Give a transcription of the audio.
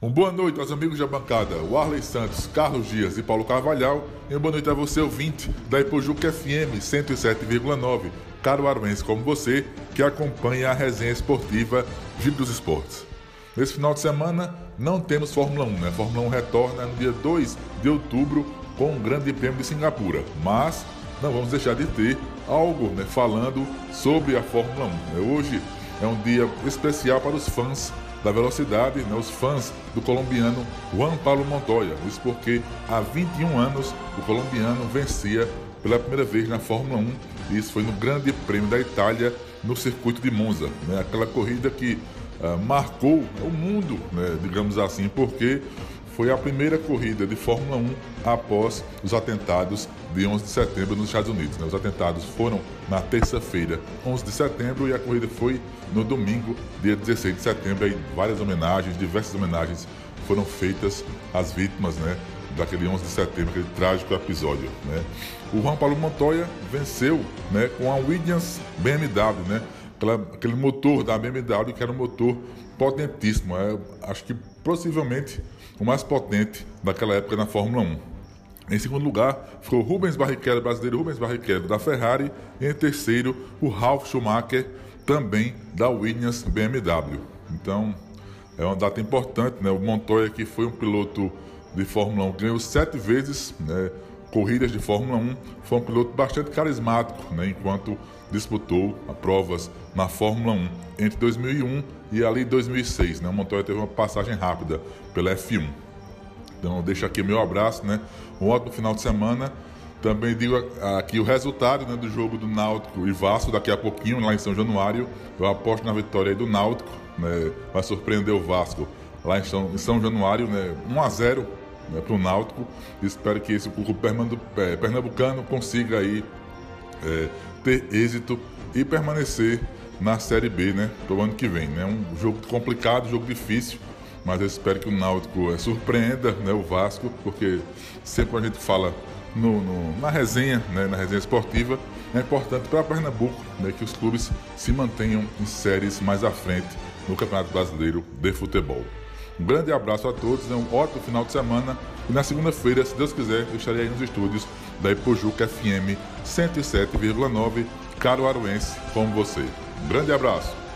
Um boa noite aos amigos da bancada, Warley Santos, Carlos Dias e Paulo Carvalhal. E uma boa noite a você, ouvinte da Ipojuca FM 107,9, caruaruense como você, que acompanha a resenha esportiva Giro dos Esportes. Nesse final de semana não temos Fórmula 1, né? Fórmula 1 retorna no dia 2 de outubro com o Grande Prêmio de Singapura, mas não vamos deixar de ter algo né, falando sobre a Fórmula 1. Né? Hoje é um dia especial para os fãs da velocidade, né, os fãs do colombiano Juan Paulo Montoya. Isso porque há 21 anos o colombiano vencia pela primeira vez na Fórmula 1. E isso foi no Grande Prêmio da Itália, no circuito de Monza. Né, aquela corrida que uh, marcou o mundo, né, digamos assim, porque foi a primeira corrida de Fórmula 1 após os atentados de 11 de setembro nos Estados Unidos. Né? Os atentados foram na terça-feira, 11 de setembro, e a corrida foi no domingo, dia 16 de setembro. Aí várias homenagens, diversas homenagens foram feitas às vítimas né, daquele 11 de setembro, aquele trágico episódio. Né? O Juan Paulo Montoya venceu né, com a Williams BMW, né? Aquele motor da BMW que era um motor potentíssimo. É, acho que possivelmente o mais potente daquela época na Fórmula 1. Em segundo lugar, ficou Rubens Barrichello, brasileiro Rubens Barrichello da Ferrari. E em terceiro, o Ralf Schumacher, também da Williams BMW. Então, é uma data importante, né? O Montoya, que foi um piloto de Fórmula 1, ganhou sete vezes né, corridas de Fórmula 1, foi um piloto bastante carismático, né? Enquanto disputou provas na Fórmula 1 entre 2001 e ali 2006. Né? O Montoya teve uma passagem rápida pela F1. Então, deixo aqui meu abraço, né? Um ótimo final de semana. Também digo aqui o resultado né, do jogo do Náutico e Vasco daqui a pouquinho, lá em São Januário. Eu aposto na vitória do Náutico, né? Vai surpreender o Vasco lá em São, em São Januário, né? 1 a 0 né, para o Náutico. Espero que esse clube é, pernambucano consiga aí é, ter êxito e permanecer na Série B, né, o ano que vem. É né? um jogo complicado, jogo difícil, mas eu espero que o Náutico é, surpreenda né, o Vasco, porque sempre a gente fala no, no, na resenha, né, na resenha esportiva, é importante para Pernambuco né, que os clubes se mantenham em séries mais à frente no Campeonato Brasileiro de Futebol. Um grande abraço a todos, um ótimo final de semana e na segunda-feira, se Deus quiser, eu estarei aí nos estúdios da Ipojuca FM 107,9 Caruaruense como você. Um grande abraço.